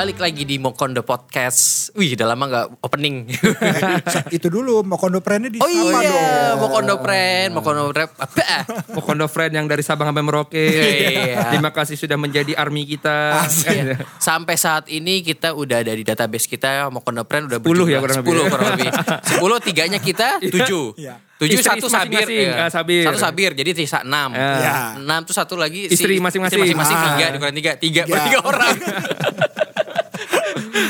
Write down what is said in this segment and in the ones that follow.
Balik lagi di Mokondo Podcast. Wih, udah lama gak opening. itu dulu Mokondo Prene di oh iya, dong. Mokondo Friend, Mokondo Friend. Apa? Pokondo friend yang dari Sabang sampai Merauke. Iya. Terima kasih sudah menjadi army kita. Asik. Sampai saat ini kita udah ada di database kita Mokondo Friend udah 10 ya, kurang 10 lebih. kurang lebih. 10 tiganya kita 7. Iya. 7 Istri satu sabir. Iya. ah, sabir. Satu sabir jadi sisa 6. Ya. 6 tuh satu lagi Istri masing-masing. masing-masing Ah. tiga dikurang tiga tiga Tiga. tiga orang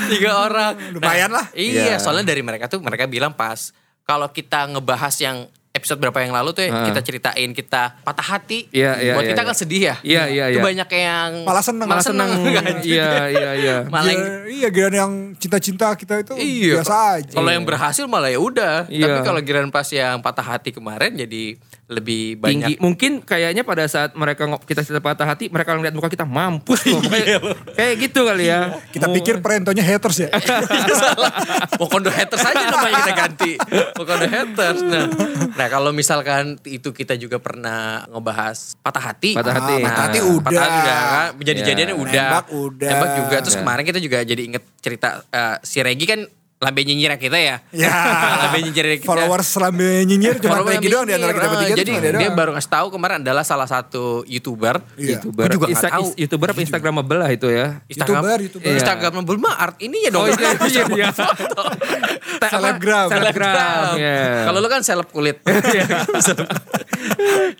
tiga orang Lumayan lah. iya Iya. soalnya dari mereka tuh mereka bilang pas kalau kita ngebahas yang episode berapa yang lalu tuh ya, Ah. kita ceritain kita patah hati Iya, iya, buat iya, kita iya. kan sedih ya Iya, iya, itu iya. banyak yang Malah seneng. malah seneng? Iya, iya, iya. malah yang Iya, iya giliran yang cinta-cinta kita itu Iya. biasa aja. Kalau yang berhasil malah ya udah. Iya. Tapi kalau giliran pas yang patah hati kemarin jadi lebih tinggi. banyak. Mungkin kayaknya pada saat mereka kita cerita patah hati, mereka ngeliat muka kita mampus loh. Kayak, kayak gitu kali ya. kita Mau- pikir perentonya haters ya. Salah. Pokondo haters aja namanya kita ganti. Pokondo haters. Nah, nah kalau misalkan itu kita juga pernah ngebahas patah hati. Patah hati. Ah, patah hati Nah, udah. Patah hati udah kan. Menjadi-jadiannya Ya. udah. Nembak udah. Nembak juga. Terus Ya. kemarin kita juga jadi inget cerita eh, si Regi kan lambe nyinyir kita ya. ya. lambe nyinyir kita. Followers lambe nyinyir cuma Follower Regi doang di antara kita bertiga. Ah, Jadi dia, doang. baru ngasih tahu kemarin adalah salah satu youtuber. Iya. YouTuber, Gua juga Insta- tahu. YouTuber apa Instagramable lah itu ya. YouTuber, YouTuber. Iya. Instagram belum mah art ini ya dong. Oh iya, iya, iya. Foto. Selebgram. Selebgram, iya. Kalau lu kan seleb kulit.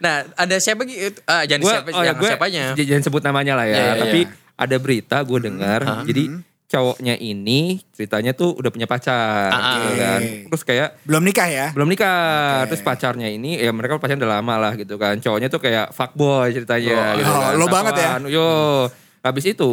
nah, ada siapa gitu? Ah, jangan Gua, siapa, oh ya, jangan gue siapanya. jangan sebut namanya lah ya. Iya, iya, Tapi iya. ada berita gue dengar. Jadi cowoknya ini ceritanya tuh udah punya pacar, Ah, gitu ah. kan. Oke. Terus kayak Belum nikah ya? belum nikah. Oke. Terus pacarnya ini ya mereka pacaran udah lama lah gitu kan. Cowoknya tuh kayak fuckboy ceritanya Oh, gitu oh, kan. lo banget ya? Yo. Habis itu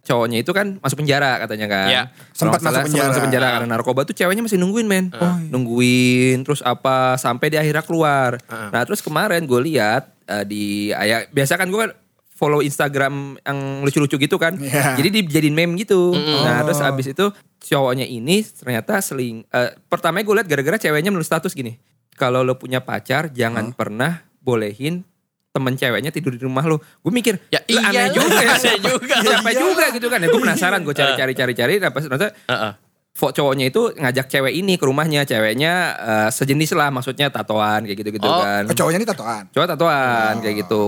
cowoknya itu kan masuk penjara katanya kan. Iya. Sempat masuk penjara. masuk penjara karena narkoba tuh ceweknya masih nungguin men. Nungguin terus apa sampai di akhirnya keluar. Nah terus kemarin gue lihat eh, di ya, biasa kan gue kan follow Instagram yang lucu-lucu gitu kan. Iya. Jadi dijadiin meme gitu. Nah terus abis itu cowoknya ini ternyata seling. eh, pertamanya gue lihat gara-gara ceweknya menulis status gini. Kalau lo punya pacar jangan pernah bolehin temen ceweknya tidur di rumah lo. Gue mikir, Ya "Lu iya, aneh juga ya. aneh juga. Siapa juga gitu kan. Ya gue penasaran, gue cari-cari cari-cari. Ternyata Heeh. Fo cowoknya itu ngajak cewek ini ke rumahnya. Ceweknya eh, sejenis lah maksudnya tatoan kayak gitu-gitu Oh, kan. Oh, cowoknya ini tatoan. Cowok tatoan kayak gitu.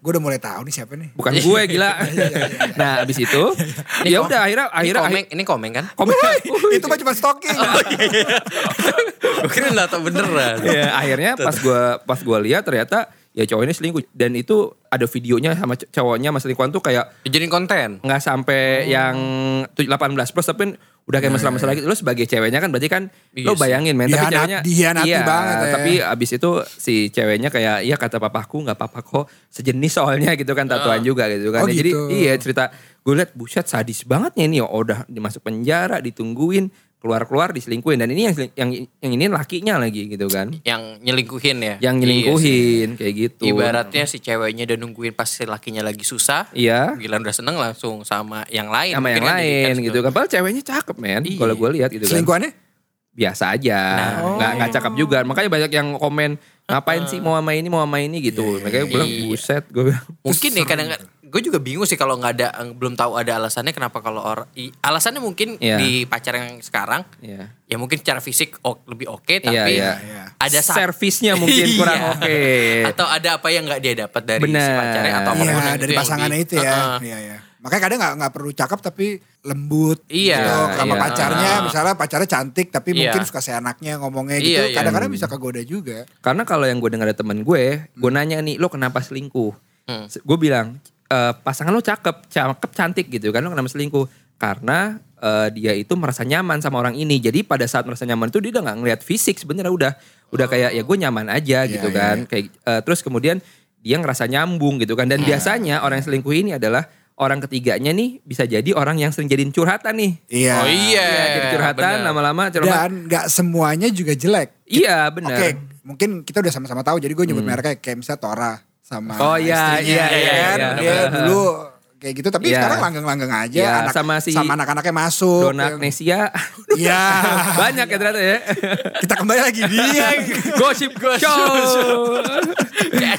Gue udah mulai tahu nih siapa nih. Bukan gue gila. nah, abis itu ya udah akhirnya Ini akhirnya komeng, ini komeng kan? komen itu mah cuma stalking. Gue kira lah tau beneran. ya akhirnya pas gua pas gua lihat ternyata ya cowok ini selingkuh dan itu ada videonya sama cowoknya mas selingkuhan tuh kayak Dijadiin konten. nggak sampai yang tu- 18 plus tapi udah kayak mesra-mesra lagi. Lo sebagai ceweknya kan berarti kan Iya lo sih. bayangin men. Tapi ceweknya dihianati iya, banget ya. Tapi abis itu si ceweknya kayak iya kata papaku nggak apa-apa kok sejenis soalnya gitu kan tatuan juga gitu kan. Oh, Ya, Jadi gitu. iya cerita gue liat buset sadis bangetnya ini oh, udah dimasuk penjara ditungguin keluar-keluar diselingkuhin dan ini yang yang yang ini lakinya lagi gitu kan. Yang nyelingkuhin ya. Yang Iya nyelingkuhin kayak sih. gitu. Ibaratnya si ceweknya udah nungguin pas si lakinya lagi susah. Iya. Gila udah seneng langsung sama yang lain. Sama Mungkin yang kan lain gitu kan. Padahal ceweknya cakep men. Iya. Kalau gue lihat gitu kan. Selingkuhannya? biasa aja, Nah. nggak nggak cakep juga. Makanya banyak yang komen ngapain sih mau sama ini mau sama ini gitu. Makanya gue bilang Iya. buset gue bilang. Mungkin ya kadang gue juga bingung sih kalau nggak ada belum tahu ada alasannya kenapa kalau orang alasannya mungkin Iya. di pacar yang sekarang Iya. ya mungkin secara fisik o- lebih oke Iya, tapi iya. ada sa- servisnya mungkin kurang Iya. oke. atau ada apa yang nggak dia dapat dari si Benar. pacarnya atau Iya yang dari yang pasangannya di- itu ya. Heeh. Iya iya. Makanya kadang nggak nggak perlu cakep tapi lembut. Iya, gitu, sama iya. pacarnya misalnya pacarnya cantik tapi Iya. mungkin suka seenaknya ngomongnya gitu. Iya, iya. Kadang-kadang bisa kegoda juga. Karena kalau yang gue dengar dari temen gue, gue nanya nih lo kenapa selingkuh? Hmm. Gue bilang "E, pasangan lo cakep, cakep cantik gitu kan lo kenapa selingkuh? Karena eh, dia itu merasa nyaman sama orang ini. Jadi pada saat merasa nyaman itu dia udah nggak ngeliat fisik sebenarnya udah udah kayak ya gue nyaman aja Iya, gitu iya, kan. Kayak eh, terus kemudian dia ngerasa nyambung gitu kan. Dan biasanya orang yang selingkuh ini adalah orang ketiganya nih bisa jadi orang yang sering jadiin curhatan nih. Iya. Oh iya. Iya, jadi curhatan lama-lama. Dan nggak semuanya juga jelek. Iya benar. Oke, mungkin kita udah sama-sama tahu. Jadi gue nyebut mereknya kayak misalnya Tora sama Oh, iya, istrinya, iya, ya iya, kan? iya, Dia benar. dulu kayak gitu tapi Iya. sekarang langgeng-langgeng aja Iya, anak sama si sama anak-anaknya masuk Dona yang- Agnesia. Iya. Banyak ya ternyata ya. kita kembali lagi dia Gosip Show. Kayak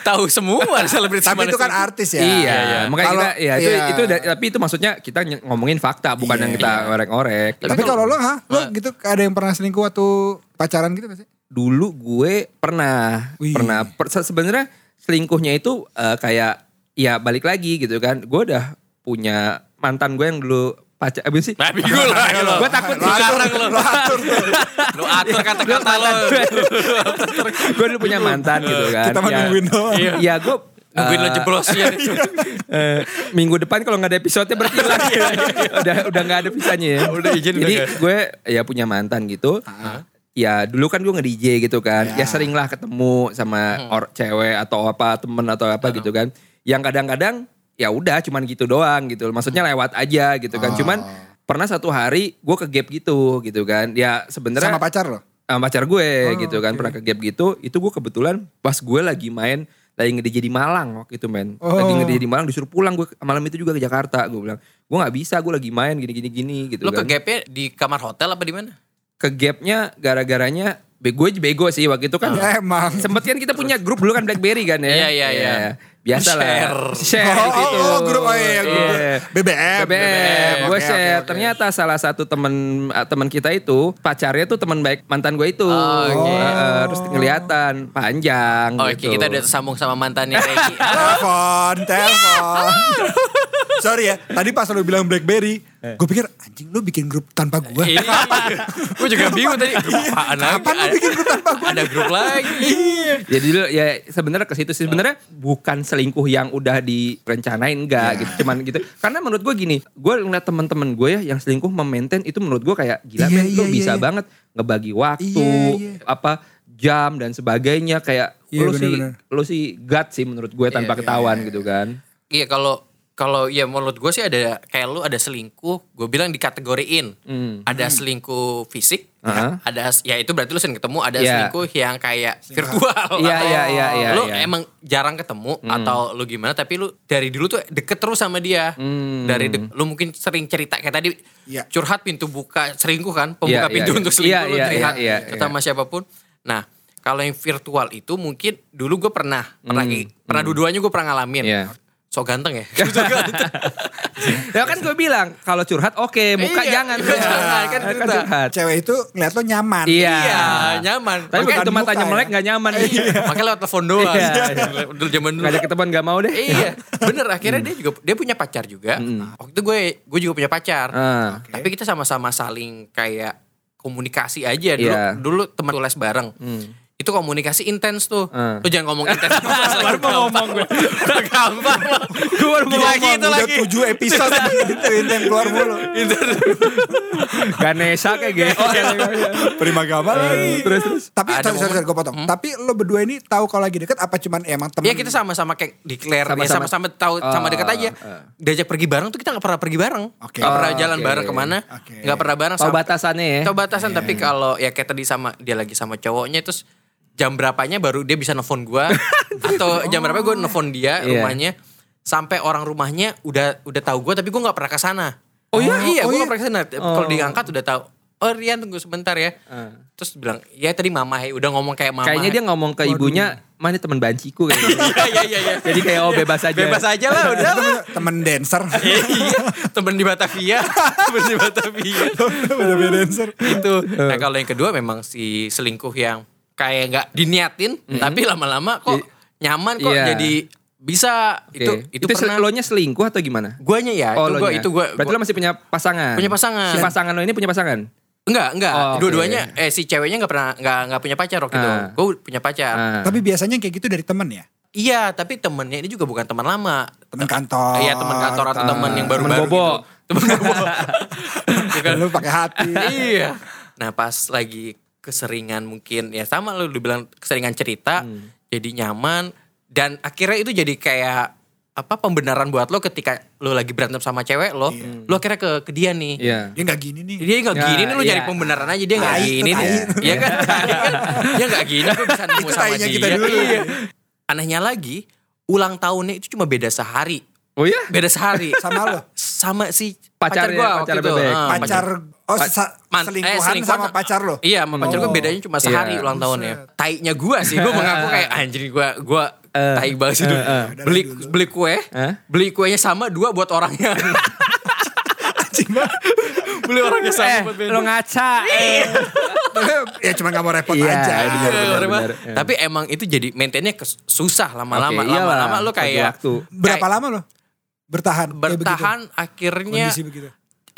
Tahu semua selebriti Tapi itu kan artis ya. Iya, makanya Kalau- kita ya itu iya. itu tapi itu maksudnya kita ngomongin fakta bukan Iya, yang kita orek-orek. Tapi, kalau lo ha, lo gitu ada yang pernah selingkuh waktu pacaran gitu pasti? Dulu gue pernah Wih. pernah per- se- sebenarnya selingkuhnya itu eh, kayak ya balik lagi gitu kan gue udah punya mantan gue yang dulu pacar abis sih Nah, bingung lah lo. gue takut Lo atur, Sekarang lo. lo atur. Lo atur kata-kata lo. gue dulu punya mantan gitu kan Kita ya, nungguin doang. Iya. ya gue Nungguin lo eh, jeblosnya. eh, minggu depan kalau nggak ada episode berarti hilang udah udah nggak ada visanya ya Udah izin jadi gue ya punya mantan gitu ya dulu kan gue nge DJ gitu kan. Ya, Ya. sering lah ketemu sama or, cewek atau apa temen atau apa gitu kan. Yang kadang-kadang ya udah cuman gitu doang gitu. Maksudnya lewat aja gitu kan. Cuman pernah satu hari gue ke gap gitu gitu kan. Ya sebenarnya Sama pacar lo? sama pacar gue Oh, gitu kan oke. pernah ke gap gitu. Itu gue kebetulan pas gue lagi main lagi nge-DJ di Malang waktu itu men. Lagi Oh. nge-DJ di Malang disuruh pulang gue malam itu juga ke Jakarta gue bilang. Gue nggak bisa gue lagi main gini gini gini gitu Lo kan. ke gapnya di kamar hotel apa di mana? Ke gapnya gara-garanya gue bego sih waktu itu kan Ya, emang. sempet kan kita punya grup dulu kan BlackBerry kan ya Iya, iya, iya. biasa lah Share. share Oh, di situ. oh, oh, grup, oh iya, grup. Iya. BBM. BBM, gue Oke, share. oke, oke. Ternyata salah satu temen ah, temen kita itu pacarnya tuh teman baik mantan gue itu. Oh, oke. Eh, terus kelihatan panjang. Oh, oke gitu. kita udah tersambung sama mantannya Regi. Telepon, telepon. Sorry ya, tadi pas lo bilang Blackberry, gue pikir anjing lo bikin grup tanpa gue. Iya. Gue juga bingung tadi. Apaan lagi? Kapan lu bikin grup tanpa gue? Ada grup lagi. Jadi dulu ya sebenarnya ke situ sih sebenarnya bukan selingkuh yang udah direncanain enggak gitu cuman gitu. Karena menurut gue gini, gue ngeliat teman-teman gue ya yang selingkuh memaintain itu menurut gue kayak gila Iya, men iya, lu bisa iya. banget ngebagi waktu Iya, iya. apa jam dan sebagainya kayak Iya, lu sih bener-bener. lu sih sih menurut gue tanpa Iya, iya, ketahuan gitu kan. Iya kalau kalau ya menurut gue sih ada kayak lu ada selingkuh, gue bilang dikategoriin. Hmm. Ada selingkuh fisik, Aha. ada ya itu berarti lu sering ketemu. Ada Iya. selingkuh yang kayak virtual. Iya, atau iya, iya, iya, Lu iya. emang jarang ketemu atau lu gimana? Tapi lu dari dulu tuh deket terus sama dia. Hmm. Dari dek- lu mungkin sering cerita kayak tadi Iya. curhat pintu buka selingkuh kan, pembuka Iya, pintu iya, untuk iya. selingkuh Iya, lu iya, curhat iya, iya, cerita sama siapa pun. Nah kalau yang virtual itu mungkin dulu gue pernah pernah pernah dua-duanya gue pernah ngalamin. Hmm. Iya. So ganteng ya. ya kan gue bilang kalau curhat oke, muka Iya, jangan. muka jangan, kan kan cerita. curhat. Cewek itu ngeliat lo nyaman. Iya. Iya, nyaman. Tapi Makanya- begitu matanya ya. melek gak nyaman. Makanya lewat telepon doang. Iya. Dulu zaman dulu. Ngajak ketemuan gak mau deh. iya, bener akhirnya dia juga dia punya pacar juga. Waktu itu gue gue juga punya pacar. Ah. Tapi kita sama-sama saling kayak komunikasi aja dulu. Iya. Dulu teman les bareng. Itu komunikasi intens tuh. Ah. Lu jangan ngomong intens. Baru mau ngomong gue. Gampang. Gue baru mau Lagi ngomong. itu Udah lagi. tujuh episode gitu ini yang keluar mulu. Ganesha kayak gitu. Prima gama lagi. terus terus. Tapi Ada sorry, sorry, sorry, gue potong. Tapi lo berdua ini tahu kalau lagi deket apa cuman emang teman? Iya kita sama-sama kayak declare ya Sama-sama. sama-sama tahu sama Oh, dekat aja. oh. Diajak pergi bareng tuh kita nggak pernah pergi bareng. Oke. Nggak pernah jalan bareng ke mana. Oke. Nggak pernah bareng. Tahu sampai- batasannya ya. Tahu batasan tapi kalau ya kayak tadi sama dia lagi sama cowoknya terus jam berapanya baru dia bisa nelfon gua atau jam berapa gue nelfon dia Iya. rumahnya sampai orang rumahnya udah udah tahu gua tapi gua nggak pernah ke sana. Oh iya? iya, Oh gua iya? nggak pernah ke sana. Kalau diangkat udah tahu. Oh Rian tunggu sebentar ya. Ah. Terus bilang, ya tadi mama ya udah ngomong kayak mama. Kayaknya dia ngomong ke ibunya, mana teman banciku kayak gitu. Iya iya iya. iya. Jadi kayak oh bebas aja. Bebas aja lah udah lah. temen dancer. iya, temen di Batavia, temen di Batavia. Udah beda dancer. itu. Nah kalau yang kedua memang si selingkuh yang kayak nggak diniatin, tapi lama-lama kok nyaman kok Iya. jadi bisa Oke. itu itu, itu pernah. lo nya selingkuh atau gimana? Guanya ya, Oh, itu gua itu gua, Berarti gua- lo masih punya pasangan. Punya pasangan. Si pasangan lo ini punya pasangan. enggak enggak, Oh, oke. dua-duanya eh si ceweknya nggak pernah nggak nggak punya pacar waktu itu. Ah. Gue punya pacar. Ah. Tapi biasanya kayak gitu dari temen ya? Iya, tapi temennya ini juga bukan teman lama. Temen kantor. Iya, teman kantor atau Ah. teman yang Temen baru-baru bobo. gitu. Temen bobo. Bukan. Lu pakai hati. iya. Nah pas lagi keseringan mungkin ya sama lu dibilang keseringan cerita Hmm. jadi nyaman dan akhirnya itu jadi kayak apa pembenaran buat lo ketika lo lagi berantem sama cewek lo, lo akhirnya ke ke dia nih. Iya. Dia gak gini nih. Dia nggak Ya, gini nih lo iya. jadi pembenaran aja dia nggak gini itu nih. Iya kan? Dia? Dia nggak gini, gue bisa nemu Itu sama dia. kita dulu. Iya. Anehnya lagi, ulang tahunnya itu cuma beda sehari, Oh iya? beda sehari Sama lo. sama si pacar gua pacar waktu itu. bebek. Ah, Pacar Oh, sa- Man- selingkuhan, eh, selingkuhan sama pacar lo? Iya, sama pacar gue Oh. bedanya cuma sehari Iya. ulang tahunnya. Tainya gue sih, gue mengaku kayak anjir gue gue tai banget sih dulu. Beli beli kue, Eh? beli kuenya sama dua buat orangnya. Anjing banget. beli orangnya sama Eh, buat beda. lo ngaca. ya cuma gak mau repot Iya, aja. benar, Iya, orang mah. benar. Iya. Tapi emang itu jadi maintainnya susah lama-lama. Iyalah, Lama-lama lu bagi kayak waktu. Berapa kayak lama lo? Bertahan. kayak begitu? bertahan akhirnya Kondisi begitu.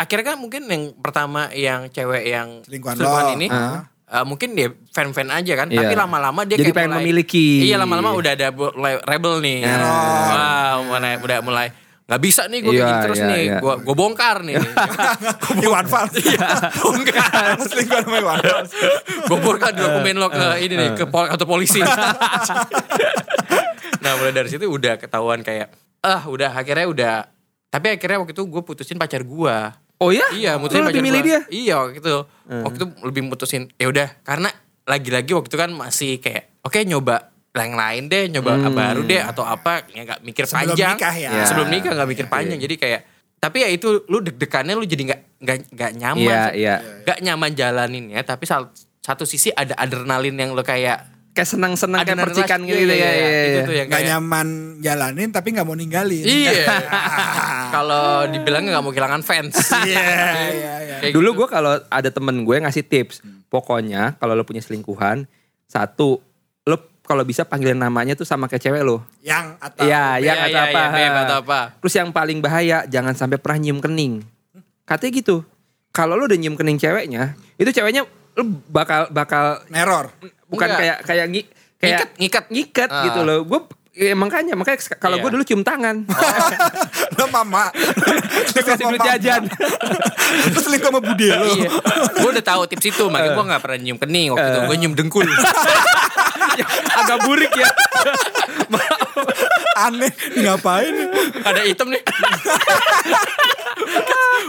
Akhirnya kan mungkin yang pertama yang cewek yang Selingkuhan selingkuhan ini Ah. eh, mungkin dia fan-fan aja kan Iya. tapi lama-lama dia Jadi kayak pengen mulai- memiliki. iya lama-lama udah ada rebel nih wah mulai udah mulai nggak bisa nih gue Iya, gini terus iya, nih iya. gue gue bongkar nih Iwan Fals. bongkar Selingkuhan sama Iwan Fals. gue bongkar dokumen lo ke ini nih ke pol kantor polisi nah mulai dari situ udah ketahuan kayak ah udah akhirnya udah tapi akhirnya waktu itu gue putusin pacar gue Oh ya? Iya, Lo mutusin lebih pacar milih dia? Iya, waktu itu. Waktu itu lebih mutusin ya udah karena lagi-lagi waktu itu kan masih kayak oke nyoba yang lain deh, nyoba baru deh atau apa ya nggak mikir Sebelum panjang. nikah ya. Iya. Sebelum nikah nggak mikir panjang. Jadi kayak tapi ya itu lu deg-degannya lu jadi nggak nggak nggak nyaman. Iya, iya. Nggak nyaman jalaninnya, tapi satu sisi ada adrenalin yang lu kayak Kayak senang-senang kayak percikan gitu Iya, ya. iya, iya, Itu iya. tuh yang Gak kayak nyaman jalanin tapi gak mau ninggalin. Iya. Kalau dibilang nggak mau kehilangan fans. Iya, iya, iya. Kayak Dulu gitu. gue kalau ada temen gue ngasih tips, pokoknya kalau lo punya selingkuhan, satu, lo kalau bisa panggilin namanya tuh sama kayak cewek lo. Yang atau Iya, yang Iya, atau iya, apa. beb atau apa. Terus yang paling bahaya, jangan sampai pernah nyium kening. Katanya gitu. Kalau lo udah nyium kening ceweknya, itu ceweknya lo bakal bakal neror. Bukan Enggak. kayak kayak ngi, kayak Ngikat, ngikat. ngikat Ah. gitu loh. Gue ya, makanya makanya kalau Iya. gue dulu cium tangan. Lo mama. Terus kasih duit jajan. Terus selingkuh sama bude lo. Iya. gue udah tahu tips itu, makanya gue gak pernah nyium kening waktu itu. Gue nyium dengkul. Agak burik ya. Aneh. Ngapain? Ada hitam nih.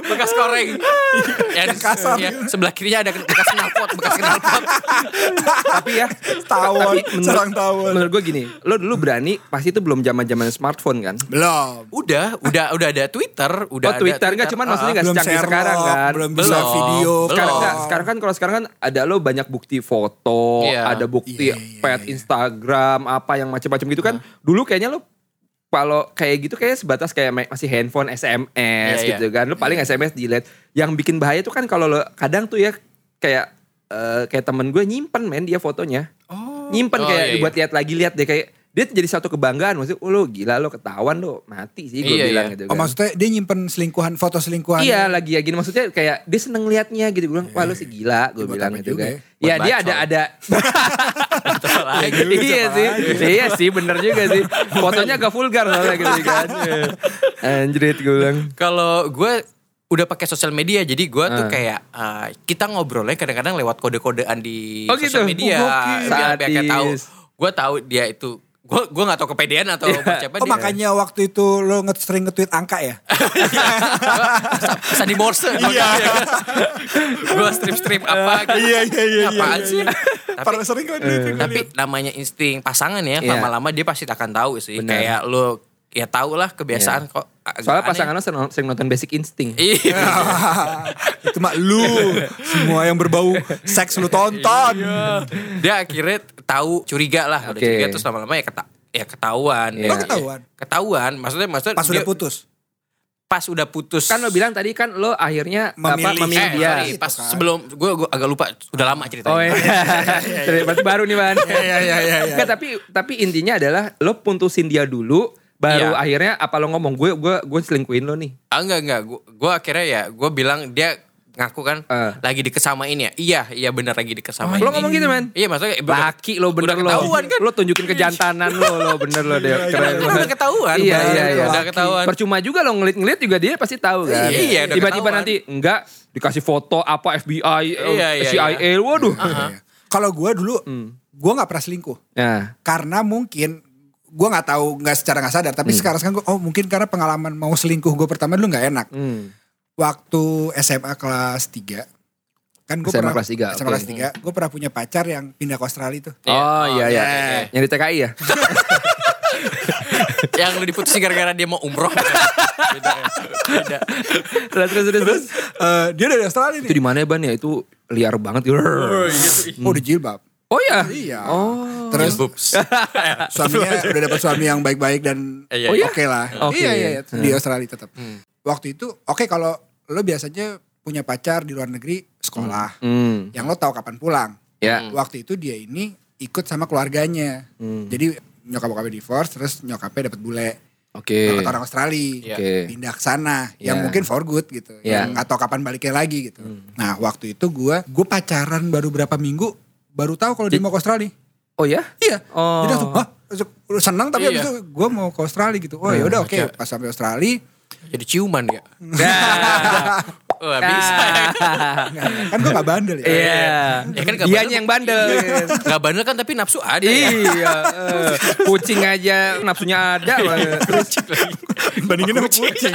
bekas koreng. Ya, Yang kasar. ya, sebelah kirinya ada bekas knalpot, bekas knalpot. Tapi ya Tawon. Sarang tawon. menurut gue gini, lo dulu berani pasti itu belum zaman zaman smartphone kan? Belum. Udah, udah, udah ada Twitter, udah oh Twitter nggak cuman maksudnya nggak Belum secanggih sekarang kan? belum bisa Belum, video. belum. Sekarang nggak, sekarang kan kalau sekarang kan ada lo banyak bukti foto, Iya. ada bukti Iya, iya, pet Instagram, apa yang macam-macam gitu kan. Dulu kayaknya lo kalau kayak gitu kayak sebatas kayak ma- masih handphone SMS Iya, gitu kan. Lo paling SMS delete. Yang bikin bahaya tuh kan kalau lo kadang tuh ya kayak eh, kayak temen gue nyimpen men dia fotonya. Nyimpen Oh, kayak iya, iya. buat lihat lagi lihat deh kayak dia jadi satu kebanggaan maksudnya oh, lo gila lo ketahuan lo mati sih gue Iya, bilang iya. gitu Oh kan. maksudnya dia nyimpen selingkuhan, foto selingkuhan. Iya lagi ya gini maksudnya kayak dia seneng liatnya gitu gue bilang wah lu sih gila gue Ya, buat bilang gitu juga kan. ya? Ya Buat dia ada ada iya sama sih iya sih bener juga sih fotonya agak vulgar soalnya gitu kan. Anjrit gue bilang. Kalau gue udah pakai sosial media, jadi gue tuh Ah. kayak eh, kita ngobrolnya kadang-kadang lewat kode-kodean di Oh, sosial gitu? media, Oh, biar biar kayak tahu. Gue tahu dia itu, gue gue nggak tahu kepedean atau Iya. siapa Oh dia. makanya waktu itu lo nge sering nge-tweet angka ya? Bisa di morse. Iya. gue strip-strip apa gitu. Iya, iya, iya, Apaan iya, sih? iya. Tapi sering kan tapi namanya insting pasangan ya, Iya. lama-lama dia pasti akan tahu sih. Benar. Kayak lo ya tau lah kebiasaan kok. agak Soalnya pasangan lo sering, sering nonton Basic Instinct. Iya. itu mah lu semua yang berbau seks lu tonton. dia akhirnya tahu curiga lah udah Oke. curiga terus lama-lama ya keta ya ketahuan Iya. ya, Oh, ketahuan? ya, ketahuan maksudnya maksudnya Pas udah dia- putus. pas udah putus Kan lo bilang tadi kan lo akhirnya apa, Memilih. memilih eh, dia. sorry, pas kan. sebelum gue gue agak lupa udah lama ceritanya Oh iya. Berarti baru nih Ban. Iya iya iya iya. Enggak, tapi tapi intinya adalah lo putusin dia dulu baru Iya. akhirnya apa lo ngomong gue gue gue selingkuhin lo nih. ah enggak enggak gue gue akhirnya ya gue bilang dia ngaku kan Eh. lagi deket sama ini ya iya iya benar lagi deket sama Lo ngomong gitu man. iya maksudnya Laki lo bener udah lo. ketahuan kan Lo tunjukin kejantanan lo lo bener lo deh. Keren Kan udah ketahuan Iya Bener, iya iya. udah ketahuan Percuma juga lo ngelit-ngelit juga dia pasti tahu kan. Iya, udah Tiba-tiba ketahuan. nanti enggak dikasih foto apa FBI, Iya, iya, CIA, waduh. Kalau gue dulu, gue nggak pernah selingkuh. Nah, Karena mungkin gue nggak tahu nggak secara nggak sadar. Tapi sekarang sekarang gue, oh mungkin karena pengalaman mau selingkuh gue pertama dulu nggak enak. hmm. Waktu SMA kelas 3 kan gue SMA pernah kelas tiga, SMA oke. kelas 3 gue pernah punya pacar yang pindah ke Australia tuh. Iya. Oh iya iya. iya, iya. Yang di TKI ya? yang lu diputusin gara-gara dia mau umroh. Beda. Beda. terus terus terus. terus. Eh, dia dari Australia Itu nih. di mana ya Ban ya? Itu liar banget. Oh, udah jilbab. Oh ya? Iya. Oh. Terus Boobs. suaminya udah dapat suami yang baik-baik dan Iya, oke iya. Oh, lah. Oke. Iya iya iya, di Australia tetap. Waktu itu oke kalau lo biasanya punya pacar di luar negeri sekolah, Hmm. yang lo tahu kapan pulang. Ya. Waktu itu dia ini ikut sama keluarganya. Hmm. Jadi nyokap bokapnya divorce, terus nyokapnya dapat bule. Oke. Dapat orang Australia. Oke. Pindah ke sana, yang Ya. mungkin for good gitu. Ya. Yang tahu kapan baliknya lagi gitu. Nah waktu itu gue, gue pacaran baru berapa minggu, baru tahu kalau dia mau ke Australia. Oh ya? Iya. Oh. Jadi langsung, hah? Senang tapi Iya. habis itu gue mau ke Australia gitu. Oh ya udah oke, pas sampai Australia Jadi ciuman dia. Nah. Wah bisa ya. kan gue gak bandel ya. Iya. Ya kan gak Dianya bandel. yang bandel. Gak bandel kan tapi nafsu ada ya. iya. eh, Kucing aja nafsunya ada. Terus Bandingin sama Kucing kucing.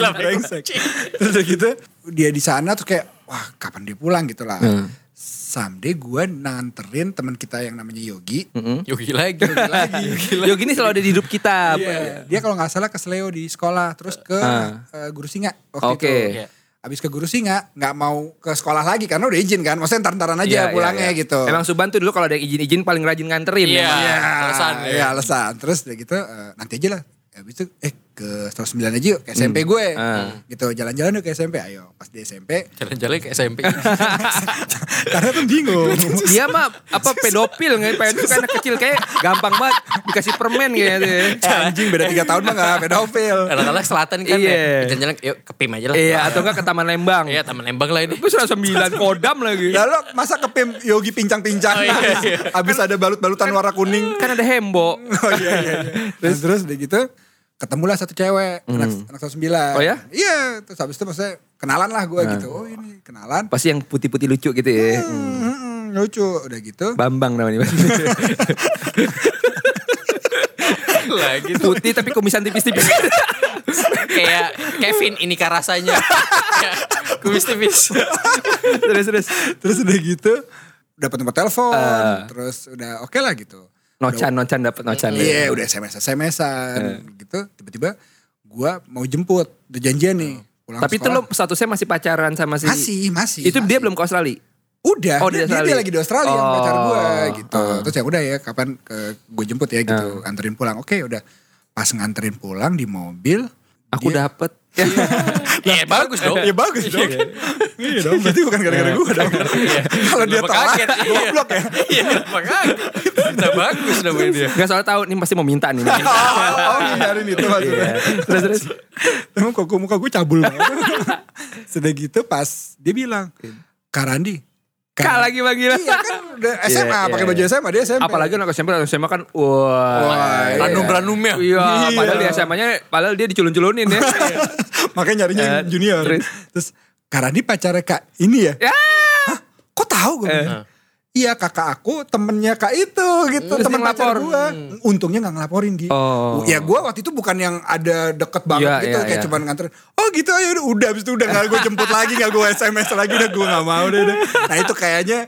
Terus gitu dia di sana tuh kayak wah kapan dia pulang gitu lah. Hmm. Someday gue nanterin teman kita yang namanya Yogi. Yogi lagi. lagi. Yo gini selalu ada di hidup kita. Iya. Dia kalau nggak salah ke Sleo di sekolah, terus ke eh, Guru Singa waktu Oke. itu. Iya. Abis ke Guru Singa, nggak mau ke sekolah lagi karena udah izin kan. Maksudnya ntar-ntaran aja Iya, iya, pulangnya iya. gitu. Emang Suban tuh dulu kalau ada izin-izin paling rajin nganterin. Iya. Ya, alasan, ya. ya. alasan. Terus udah gitu eh, nanti aja lah. Habis itu eh ke 109 aja yuk ke SMP gue. Ah. Gitu jalan-jalan yuk ke SMP. Ayo pas di SMP. Jalan-jalan ke SMP. karena kan bingung. Dia mah apa pedofil nggak pengen suka anak kecil kayak gampang banget dikasih permen kayak gitu. ya. Eh, anjing beda 3 tahun mah gak pedofil. Anak-anak selatan kan Iya. ya. Jalan-jalan yuk ke PIM aja lah. Iya atau enggak ke Taman Lembang. Iya Taman Lembang lah ini. Terus ada sembilan kodam lagi. Lalu masa ke PIM Yogi pincang-pincang. Oh, iya, iya. Habis ada balut-balutan warna kuning. Kan ada hembo. Oh iya iya. iya. Terus terus udah gitu ketemulah satu cewek anak anak 109. Oh ya? Iya, terus habis itu maksudnya kenalan lah gue gitu. Oh ini kenalan. Pasti yang putih-putih lucu gitu ya. Hmm. Hmm, hmm, lucu udah gitu. Bambang namanya. lah gitu. Putih tapi kumisan tipis-tipis. Kayak Kevin ini rasanya. Kumis tipis. terus terus. Terus udah gitu dapat nomor telepon, Ah. terus udah oke lah gitu. Nocan nocan dapat nocan. Iya, udah SMS SMS-an gitu. Tiba-tiba gua mau jemput, udah janjian nih. Pulang Tapi itu sekolah. lo statusnya masih pacaran sama si masih, masih. Itu dia masih. belum ke Australia. Udah, Oh, di dia, dia, dia lagi di Australia yang Oh. pacar gue gitu. Oh. Terus ya udah ya kapan ke gue jemput ya gitu, anterin pulang. Oke, udah. Pas nganterin pulang di mobil, Aku dia- dapet. Iya bagus dong. Iya bagus dong. Iya dong, berarti bukan gara-gara gue dong. Kalau dia tolak, kaget? Iya. goblok ya. Iya kenapa Kita bagus namanya dia. Gak soal tahu nih pasti mau minta nih. Oh, oh ngindarin itu maksudnya. terus terus. Emang kok muka gue cabul banget. Sudah gitu pas dia bilang, Karandi. Kak lagi manggil. Iya kan udah SMA, Iya, pakai iya, baju SMA, dia SMP. Apalagi anak SMP, anak SMA kan wah. Wah, iya. Ranum-ranumnya. Iya, Iya. padahal di SMA-nya padahal dia diculun-culunin ya. Makanya nyarinya Eh, junior. terus? Terus, Karandi pacarnya kak ini ya? ya. Hah? Kok tahu gue? bilang? Iya kakak aku temennya kak itu gitu. Terus Temen pacar gue. Untungnya gak ngelaporin dia. Oh. Ya gue waktu itu bukan yang ada deket banget Iya, gitu. iya, kayak iya. cuman nganter. Oh gitu aja udah. Udah abis itu udah gak gue jemput lagi. Gak gue SMS lagi. Udah gue gak mau deh. udah. Nah itu kayaknya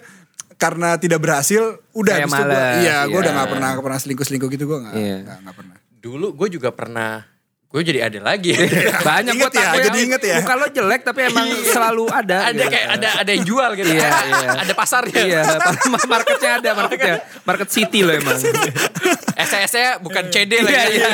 karena tidak berhasil. Udah Kayak abis itu gue. Iya gue udah iya. gak pernah, gak pernah selingkuh-selingkuh gitu. Gue gak, Iya. gak, gak pernah. Dulu gue juga pernah. Gue jadi ada lagi. Banyak Ingat kok ya, tapi jadi inget ya. Muka lo jelek tapi emang selalu ada. ada gitu. kayak ada ada yang jual gitu. Iya, iya. Ada pasarnya. Iya, marketnya ada, marketnya. Market city lo emang. SS-nya bukan CD lagi. Iya, iya.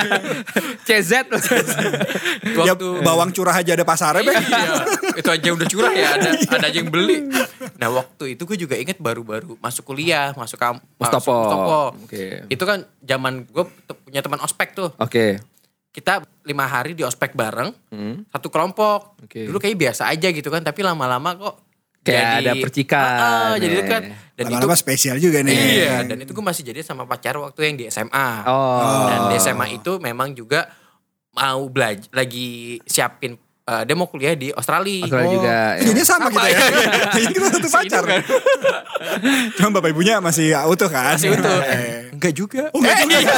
CZ lo. Ya Waktu bawang curah aja ada pasarnya. Be. Iya, itu aja udah curah ya ada ada aja yang beli. Nah waktu itu gue juga inget baru-baru masuk kuliah, masuk kamp, Mustopo. masuk Mustopo. Oke. Itu kan zaman gue punya teman ospek tuh. Oke. Kita lima hari di ospek bareng, Hmm. satu kelompok. Oke. Dulu kayak biasa aja gitu kan, tapi lama-lama kok Kayak ada percikan. Ah, ah, jadi Eh. dekat. Dan itu Lama-lama spesial juga nih. Iya, dan itu gue masih jadi sama pacar waktu yang di SMA. Oh. Dan di SMA itu memang juga mau belajar lagi siapin eh, dia mau kuliah di Australia. Australia juga. ya. Jadinya sama, Sama, kita ya. iya. Jadi kita satu Si pacar. Kan. Cuma bapak ibunya masih utuh kan. Masih utuh. Eh. Enggak juga. Oh, enggak juga.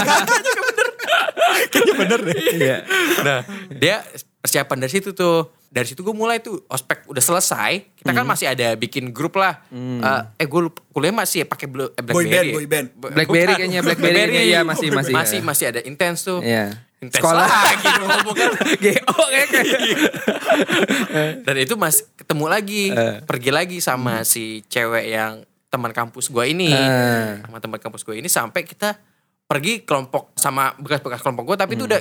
Kayaknya bener deh. Iya. Nah, dia persiapan dari situ tuh. Dari situ gue mulai tuh ospek udah selesai. Kita Hmm. kan masih ada bikin grup lah. Eh, eh gue kuliah masih pakai Blue- eh, Boy BlackBerry. band, ya? boy band. Blackberry bukan. kayaknya, Blackberry kayaknya, iya, masih, masih. masih masih ada intens tuh. Iya. intens Sekolah. lagi bukan GO kayak dan itu mas ketemu lagi Eh. pergi lagi sama si cewek yang teman kampus gue ini Eh. sama teman kampus gue ini sampai kita pergi kelompok sama bekas-bekas kelompok gue tapi itu Hmm. udah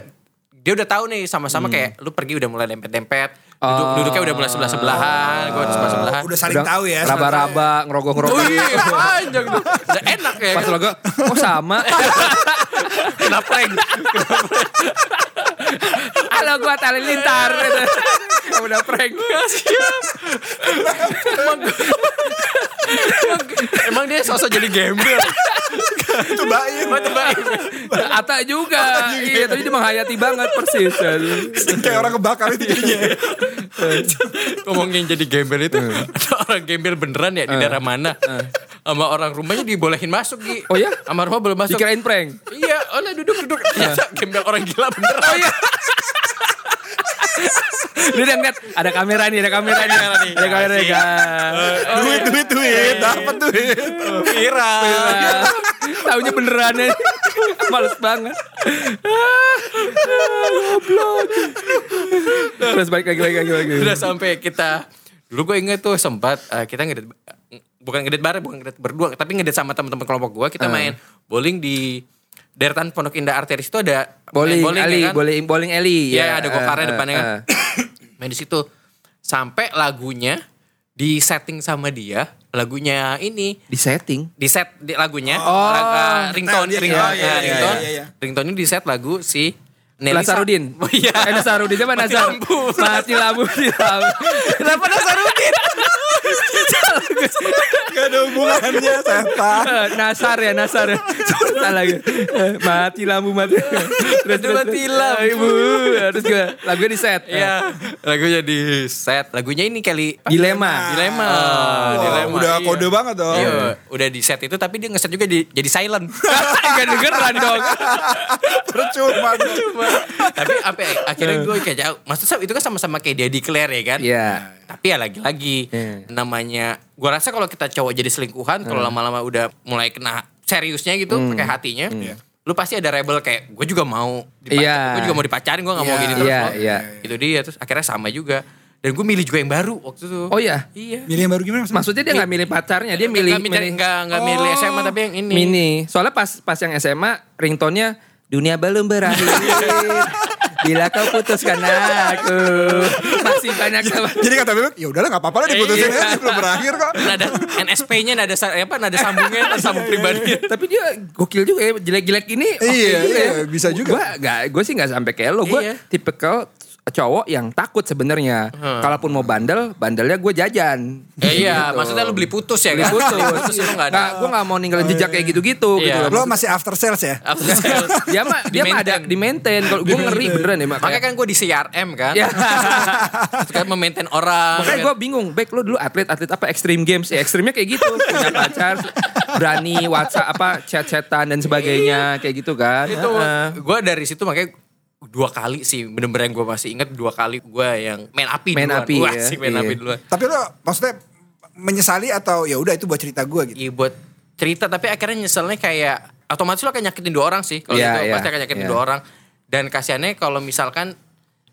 dia udah tahu nih sama-sama kayak lu pergi udah mulai dempet-dempet duduk duduknya udah mulai sebelah sebelahan gue sebelah sebelahan Udah saling tahu ya. Raba-raba, ngerogok-ngerogok. Wih, panjang tuh. Udah enak ya. Pas logo, oh sama. Kena prank. Halo gua tali lintar. Udah prank. Emang dia sosok jadi gembel. Itu baik. Emang terbaik. Ata juga. Iya, tapi dia menghayati banget persis. Kayak orang kebakar itu jadinya. Ngomongin jadi gembel itu. Ada orang gembel beneran ya di daerah mana. Sama orang rumahnya dibolehin masuk Gi. Oh ya? Sama rumah boleh masuk. Dikirain prank. Iya, oleh duduk-duduk. Ternyata gembel orang gila beneran. Oh iya. Dia udah ngeliat, ada kamera nih, ada kamera nih. Ada kamera nih. guys. Duit, duit, duit. Dapat duit. Viral. Taunya beneran ya. Males banget. Goblok. Terus balik lagi, lagi, lagi, lagi. Udah sampai kita dulu gue inget tuh sempat eh, kita ngedit bukan ngedit bareng bukan ngedit berdua tapi ngedit sama teman-teman kelompok gue kita main bowling di deretan Pondok Indah Arteris itu ada main Bowling, Ali, ya kan? bowling, bowling Eli. Iya, ada gokarnya eh, depannya kan. eh. main di situ sampai lagunya di setting sama dia lagunya ini Di setting. di set di lagunya Oh. lag- eh, ringtone Nah, iya, ringtone iya, ya, iya, ringtone iya, iya. ringtone ini di set lagu si Nelly Nasarudin. Sa- Oh iya. Eh Nasarudin siapa Mati Nasar? lampu. Mati lampu. Mati lampu. Kenapa Nasarudin? Gak ada hubungannya setan. Nasar ya Nasar ya. Gitu. Eh, Mati lampu mati. Terus terus. Lampu. Eh, Ibu. Terus gue lagunya di set. Iya, lagunya di set. Lagunya ini kali Dilema. Dilema. Dilema. udah iya. kode banget dong. Iya, udah di set itu tapi dia ngeset juga di, jadi silent. Gak dengeran dong. Percuma. tapi apa ya, akhirnya gue kayak jauh. Maksudnya itu kan sama-sama kayak dia declare ya kan. Iya. Tapi ya lagi-lagi Iya. namanya gue rasa kalau kita cowok jadi selingkuhan kalau lama-lama udah mulai kena seriusnya gitu pakai hatinya. Lu pasti ada rebel kayak gue juga mau dipacar- Iya. gue juga mau dipacarin gue gak mau Iya. gini terus Iya, loh. iya. Itu dia terus akhirnya sama juga. Dan gue milih juga yang baru waktu itu. Oh iya. Iya. Milih yang baru gimana maksudnya? Maksudnya dia gak milih pacarnya, dia milih Nggak milih nggak nggak milih Oh. SMA tapi yang ini. mini. Soalnya pas pas yang SMA ringtone-nya dunia belum berakhir. Bila kau putuskan aku masih banyak teman. Jadi kata Bebek, ya udahlah nggak apa-apa lah diputusin Iya. aja belum berakhir kok. Nada NSP-nya nada apa nada sambungnya nada sambung pribadi. Tapi dia gokil juga ya jelek-jelek ini. oke Iya, juga ya. iya, bisa juga. Gue gak, gue sih nggak sampai kayak lo. Gue Iya. tipikal cowok yang takut sebenarnya. Hmm. Kalaupun mau bandel, bandelnya gue jajan. Eh, iya, Gitu. maksudnya lu beli putus ya Beli kan? putus. putus lu nggak ada. Nggak, gue gak mau ninggalin jejak kayak gitu-gitu. Iya. gitu. Lo masih after sales ya? After sales. dia mah dia mah ada Di-maintain. di maintain. Kalau gue ngeri beneran ya Makanya kan gue di CRM kan. Ya. Suka memaintain orang. Makanya gue bingung, baik lo dulu atlet-atlet apa extreme games ya ekstrimnya kayak gitu punya pacar berani WhatsApp apa chat-chatan dan sebagainya kayak gitu kan. itu Heeh. gue dari situ makanya dua kali sih bener-bener yang gue masih ingat dua kali gue yang main api Main duluan. api, Wah, ya. sih main Iya. api duluan. Tapi lo maksudnya menyesali atau ya udah itu buat cerita gue gitu. Iya buat cerita tapi akhirnya nyeselnya kayak otomatis lo akan nyakitin dua orang sih kalau Iya, itu iya, pasti akan nyakitin iya. dua orang dan kasihannya kalau misalkan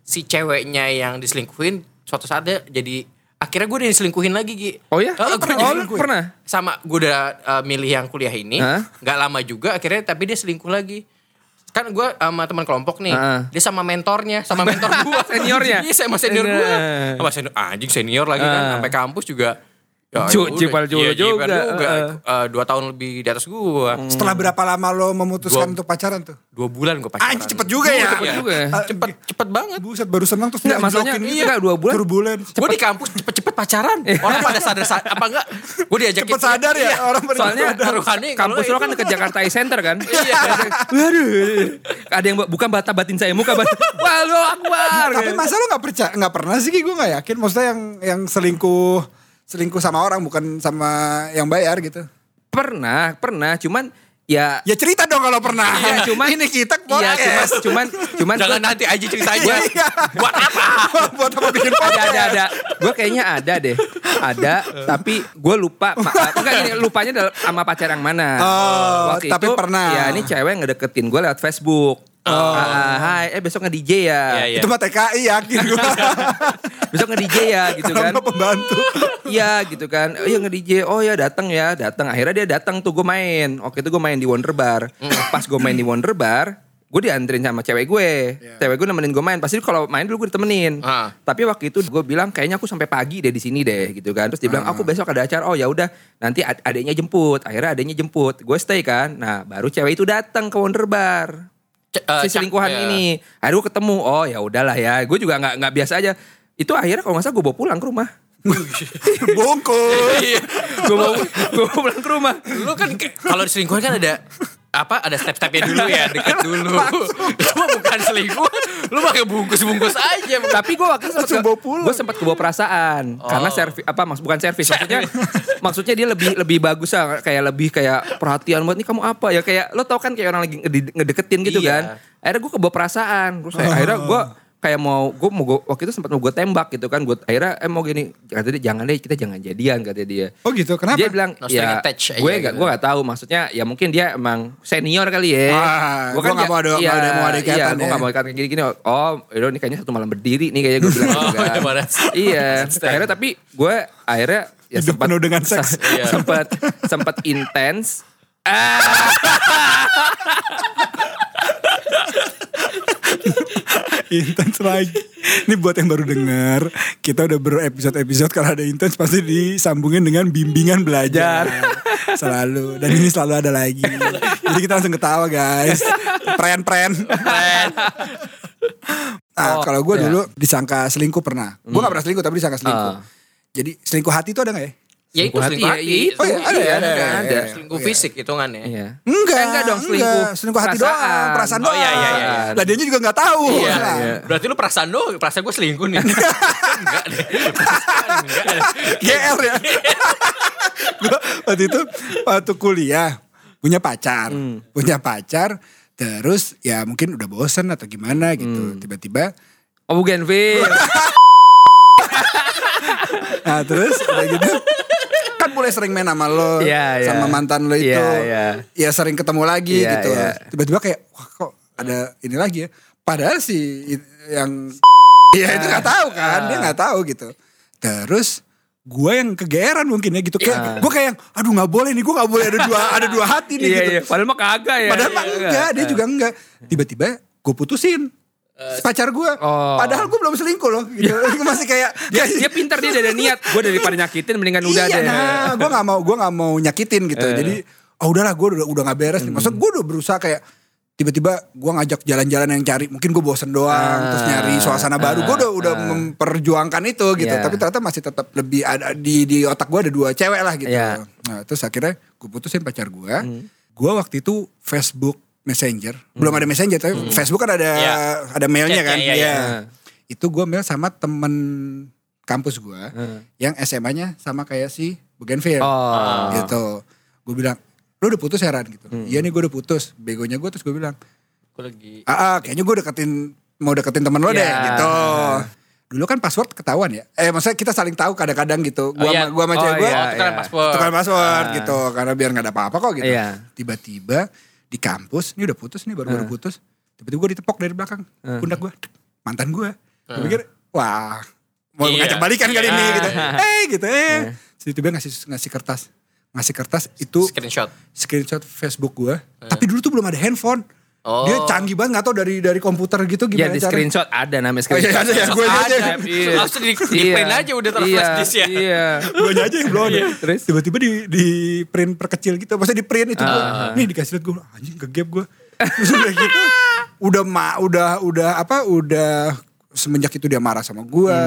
si ceweknya yang diselingkuhin suatu saat dia jadi akhirnya gue udah diselingkuhin lagi Gi Oh ya? Oh, gue pernah? Oh, pernah? sama gue udah uh, milih yang kuliah ini nggak lama juga akhirnya tapi dia selingkuh lagi kan gue sama teman kelompok nih Heeh. dia sama mentornya sama mentor gue Seniornya? iya sama senior gue Nah. sama senior anjing senior lagi kan Ah. sampai kampus juga Ya, Ju- ya Iya, juga, juga. heeh. Eh, dua tahun lebih di atas gue Setelah berapa lama lo memutuskan Gua- untuk pacaran tuh? dua bulan gue pacaran Anjing cepet juga ya. cepet juga ya. Ah, cepet cepet banget Buset baru senang terus Enggak, maksudnya dianjlokin. iya, enggak, dua bulan. Turbulen. gue di kampus cepet-cepet pacaran orang pada sadar sa- apa enggak gue diajakin Cepet sadar ya Iya. orang pada Soalnya sadar. taruhannya kampus lo kan dekat Jakarta Eye Center kan? Iya. Waduh. Ada yang bukan bata batin saya, muka batin. Wah lo akbar. Tapi masa lo nggak percaya nggak pernah sih gue nggak yakin. Maksudnya yang yang selingkuh selingkuh sama orang bukan sama yang bayar gitu. Pernah, pernah. Cuman ya Ya cerita dong kalau pernah. Iya, cuma- ini kita Iya, podcast. cuman cuman cuman jangan gua- nanti aja cerita aja Iya. buat apa buat apa bikin ada podcast? ada ada. Gue kayaknya ada deh. Ada, tapi gue lupa. Enggak gini, lupanya dalam sama pacar yang mana. Oh, tapi pernah. Ya ini cewek ngedeketin gue lewat Facebook. Ah, ah, hai, eh besok nge-DJ ya. Iya, iya. Itu mah TKI yakin gue. Besok nge-DJ ya gitu kan. Sama pembantu. Iya gitu kan. Oh iya nge-DJ. Oh ya datang ya, datang. Akhirnya dia datang tuh gue main. Waktu itu gue main di Wonder Bar. Pas gue main di Wonder Bar, gue dianterin sama cewek gue. Cewek gue nemenin gue main. Pasti kalau main dulu gue ditemenin. Ah. Tapi waktu itu gue bilang kayaknya aku sampai pagi deh di sini deh gitu kan. Terus dia bilang aku besok ada acara. Oh ya udah nanti ad- adeknya jemput. Akhirnya adeknya jemput. Gue stay kan. Nah baru cewek itu datang ke Wonder Bar Eh, si selingkuhan ya. ini. Akhirnya gue ketemu, oh ya udahlah ya. Gue juga nggak nggak biasa aja. Itu akhirnya kalau nggak salah gue bawa pulang ke rumah. Bungkus. Iya. gue bawa, gue bawa pulang ke rumah. Lu kan kalau di selingkuhan kan ada apa ada step-stepnya dulu ya deket dulu. Itu mah bukan selingkuh lu pakai bungkus-bungkus aja. Tapi gue waktu itu sempat Langsung bawa pulang. gue sempat kebawa perasaan. Karena servis apa maksud bukan servis maksudnya maksudnya dia lebih lebih bagus lah kayak lebih kayak perhatian buat nih kamu apa ya? Kayak lo tau kan kayak orang lagi ngede- ngedeketin gitu Iya. kan? Akhirnya gue kebawa perasaan. Terus kayak akhirnya gue kayak mau gue mau gua- waktu itu sempat mau gue tembak gitu kan gue akhirnya eh mau gini kata dia jangan deh kita jangan jadian kata dia Oh gitu, kenapa? dia bilang No ya gue gak gitu. gue gak tahu maksudnya ya mungkin dia emang senior kali ya Ah, gua nggak mau ada- iya, nggak ada- mau ada iya, ikatan gue ya. gak mau ikatan gini gini oh yaudah ini kayaknya satu malam berdiri nih kayaknya gue bilang Oh, gitu kan. iya, iya akhirnya tapi gue akhirnya ya Hidup penuh dengan seks. Iya. sempat sempat intens intens lagi. Ini buat yang baru dengar, kita udah berepisode-episode kalau ada intens pasti disambungin dengan bimbingan belajar. selalu. Dan ini selalu ada lagi. Jadi kita langsung ketawa guys. Pren-pren. Nah, Oh, kalau gue iya. dulu disangka selingkuh pernah. Gue gak pernah selingkuh tapi disangka selingkuh. Ah. Jadi selingkuh hati itu ada gak ya? Ya itu Selingkuh hati, selingkuh ya, hati itu. Oh, iya, ada, iya, ada, ada, ada. ada. selingkuh fisik hitungannya Iya. Enggak, Eh, enggak dong, selingkuh Selingkuh hati perasaan. doang, perasaan Oh, doang. iya, iya, iya. Lah dianya juga gak tahu. Iya, Nah. iya. Berarti lu perasaan doang, perasaan gue selingkuh nih. Enggak deh. Enggak deh. GR ya. Gua waktu itu waktu kuliah punya pacar, Hmm. punya pacar, terus ya mungkin udah bosen atau gimana Hmm. gitu. Tiba-tiba, oh bukan nah terus udah gitu mulai sering main sama lo, Iya, iya. sama mantan lo itu, Iya, iya. ya sering ketemu lagi Iya, gitu. iya. Tiba-tiba kayak, wah kok ada ini lagi ya. Padahal si yang, ya itu nggak tahu kan, dia nggak tahu gitu. Terus gue yang kegeeran mungkin ya gitu kayak gue kayak yang, aduh nggak boleh nih gue nggak boleh ada dua ada dua hati nih iya gitu iya padahal mah kagak ya Padahal mah Iya, enggak, dia juga enggak. Tiba-tiba gue putusin. Pacar gue. Oh. Padahal gue belum selingkuh loh. Gitu. Masih kayak dia, dia pintar dia ada niat gue daripada nyakitin mendingan udah iya, deh nah, gue nggak mau gue nggak mau nyakitin gitu. Eh. Jadi oh udahlah gue udah udah nggak beres. Hmm. Maksud gue udah berusaha kayak tiba-tiba gue ngajak jalan-jalan yang cari mungkin gue bosen doang Ah, terus nyari suasana baru gue udah udah memperjuangkan itu gitu Iya. tapi ternyata masih tetap lebih ada di di otak gue ada dua cewek lah gitu Iya. nah terus akhirnya gue putusin pacar gue Hmm. gue waktu itu Facebook Messenger. Belum ada Messenger tapi Facebook kan ada Iya. ada mailnya kan? iya, iya. Iya. itu gue mail sama temen kampus gue yang SMA-nya sama kayak si Bougainville oh. Gitu. Gue bilang lu udah putus heran gitu. Iya nih gue udah putus. Begonya gue terus gue bilang Gue lagi ah, ah, kayaknya gue deketin mau deketin temen lo deh. Iya. gitu. Dulu kan password ketahuan ya. Eh maksudnya kita saling tahu kadang-kadang gitu. Oh, gua iya. gua sama Oh, cewek gua iya, Oh, tukeran iya. paspor. tukar password gitu karena biar nggak ada apa-apa kok gitu. Iya. tiba-tiba di kampus ini udah putus nih baru-baru putus. Tiba-tiba gue ditepok dari belakang. Pundak gue mantan gue gue pikir wah mau Iya. ngajak balikan kali ini gitu. Eh gitu eh tiba-tiba ngasih ngasih kertas. Ngasih kertas itu screenshot. screenshot Facebook gue tapi dulu tuh belum ada handphone Oh. dia canggih banget gak tau dari dari komputer gitu ya gimana di caranya. screenshot ada namanya Oh, iya, screenshot ada ya, gue aja. iya. Langsung di- di print aja udah taruh iya, flash disk ya. iya gue aja yang belum ada. Terus? tiba-tiba di di print perkecil gitu maksudnya di print itu gue Ah. nih dikasih liat gue anjing ke gap gue terus udah gitu udah ma udah udah apa udah semenjak itu dia marah sama gue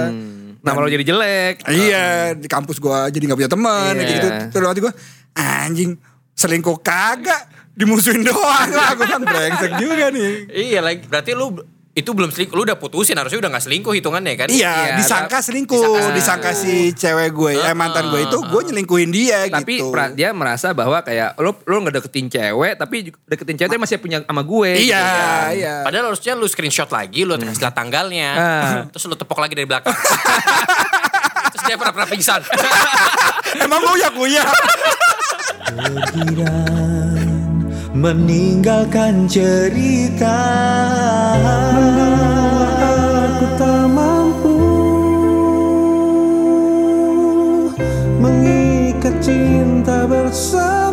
nama lo jadi jelek iya di kampus gue jadi nggak punya teman Iya. gitu terus waktu gue anjing selingkuh kagak dimusuhin doang lah gue kan brengsek juga nih Iya lagi. Berarti lu itu belum selingkuh. Lu udah putusin harusnya udah gak selingkuh hitungannya kan? Iya, Iya, disangka tapi- selingkuh, disangka disangka, si cewek gue, eh mantan gue itu, gue nyelingkuhin dia tapi gitu. pra- dia merasa bahwa kayak lo lo nggak deketin cewek tapi deketin cewek tapi masih punya sama gue Iya, gitu kan. iya. Padahal harusnya lu screenshot lagi, lu kasih lihat tanggalnya. Ah. Terus lu tepok lagi dari belakang. Terus dia pernah-pernah pingsan. Emang gue ya gue ya meninggalkan cerita. Aku tak mampu mengikat cinta bersama.